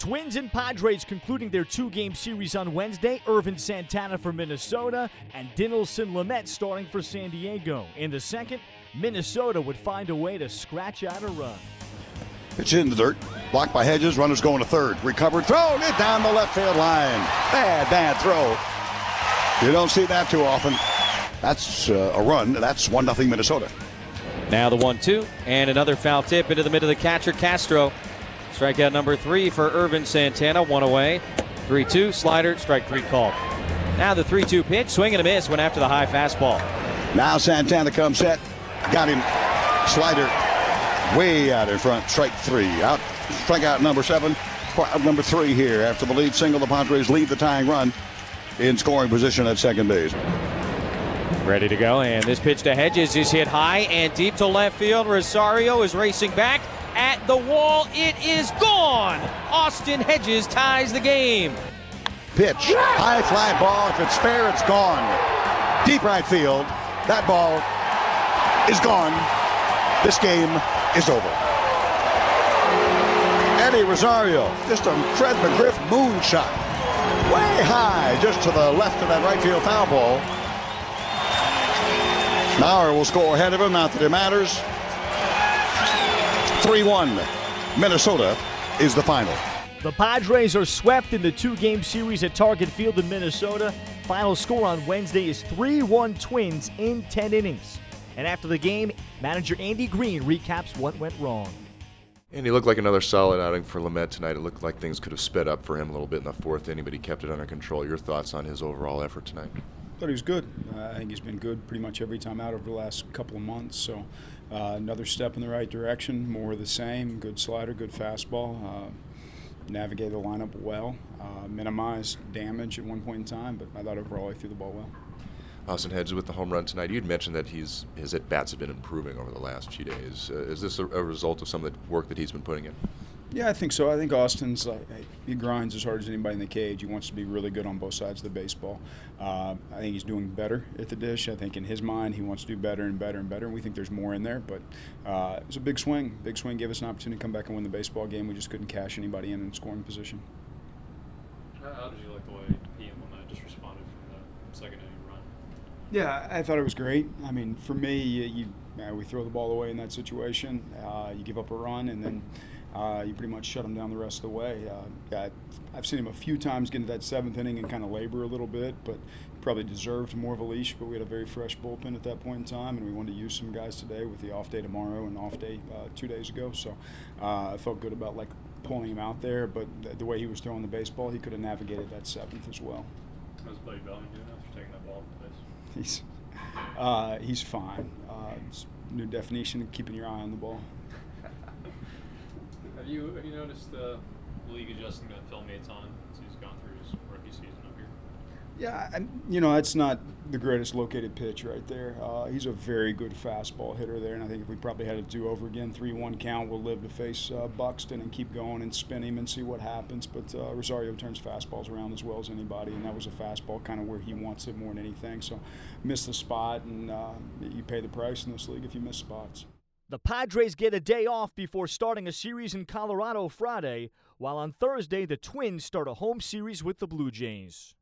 Twins and Padres concluding their two game series on Wednesday. Ervin Santana for Minnesota and Dinelson Lamet starting for San Diego. In the second, Minnesota would find a way to scratch out a run. It's in the dirt. Blocked by Hedges. Runners going to third. Recovered. Thrown it down the left field line. Bad, bad throw. You don't see that too often. That's uh, a run. That's 1 0 Minnesota. Now the 1 2, and another foul tip into the middle of the catcher, Castro. Strikeout number three for Ervin Santana, one away. 3 2, slider, strike three called. Now the 3 2 pitch, swing and a miss, went after the high fastball. Now Santana comes set. Got him. Slider way out in front. Strike three. Out. Strikeout number seven. Number three here. After the lead single, the Padres lead the tying run in scoring position at second base. Ready to go, and this pitch to Hedges is hit high and deep to left field. Rosario is racing back at the wall. It is gone. Austin Hedges ties the game. Pitch, high fly ball. If it's fair, it's gone. Deep right field. That ball is gone. This game is over. Eddie Rosario, just a Fred McGriff moonshot. Way high, just to the left of that right field foul ball. Mauer will score ahead of him, not that it matters. 3 1. Minnesota is the final. The Padres are swept in the two game series at Target Field in Minnesota. Final score on Wednesday is 3 1 Twins in 10 innings. And after the game, manager Andy Green recaps what went wrong. And he looked like another solid outing for Lamet tonight. It looked like things could have sped up for him a little bit in the fourth inning, but he kept it under control. Your thoughts on his overall effort tonight? Thought he was good. Uh, I think he's been good pretty much every time out over the last couple of months. So uh, another step in the right direction, more of the same. Good slider, good fastball. Uh, navigated the lineup well, uh, minimized damage at one point in time, but I thought overall he threw the ball well. Austin Hedges with the home run tonight. You'd mentioned that he's his at bats have been improving over the last few days. Uh, is this a, a result of some of the work that he's been putting in? Yeah, I think so. I think Austin's like he grinds as hard as anybody in the cage. He wants to be really good on both sides of the baseball. Uh, I think he's doing better at the dish. I think in his mind he wants to do better and better and better. And we think there's more in there. But uh, it was a big swing. Big swing gave us an opportunity to come back and win the baseball game. We just couldn't cash anybody in in scoring position. How did you like the way he just responded from the second inning run? Yeah, I thought it was great. I mean, for me, you, you we throw the ball away in that situation. Uh, you give up a run, and then uh, you pretty much shut him down the rest of the way. Uh, I've seen him a few times get into that seventh inning and kind of labor a little bit, but probably deserved more of a leash. But we had a very fresh bullpen at that point in time, and we wanted to use some guys today with the off day tomorrow and off day uh, two days ago. So uh, I felt good about like pulling him out there, but the, the way he was throwing the baseball, he could have navigated that seventh as well. How's Buddy Baumann doing after taking that ball from place? He's uh, he's fine. Uh, new definition of keeping your eye on the ball. You have you noticed the league adjusting to Phil Maton since he's gone through his rookie season up here? Yeah, and you know that's not the greatest located pitch right there. Uh, he's a very good fastball hitter there, and I think if we probably had to do over again, three-one count, we'll live to face uh, Buxton and keep going and spin him and see what happens. But uh, Rosario turns fastballs around as well as anybody, and that was a fastball kind of where he wants it more than anything. So miss the spot, and uh, you pay the price in this league if you miss spots. The Padres get a day off before starting a series in Colorado Friday, while on Thursday, the Twins start a home series with the Blue Jays.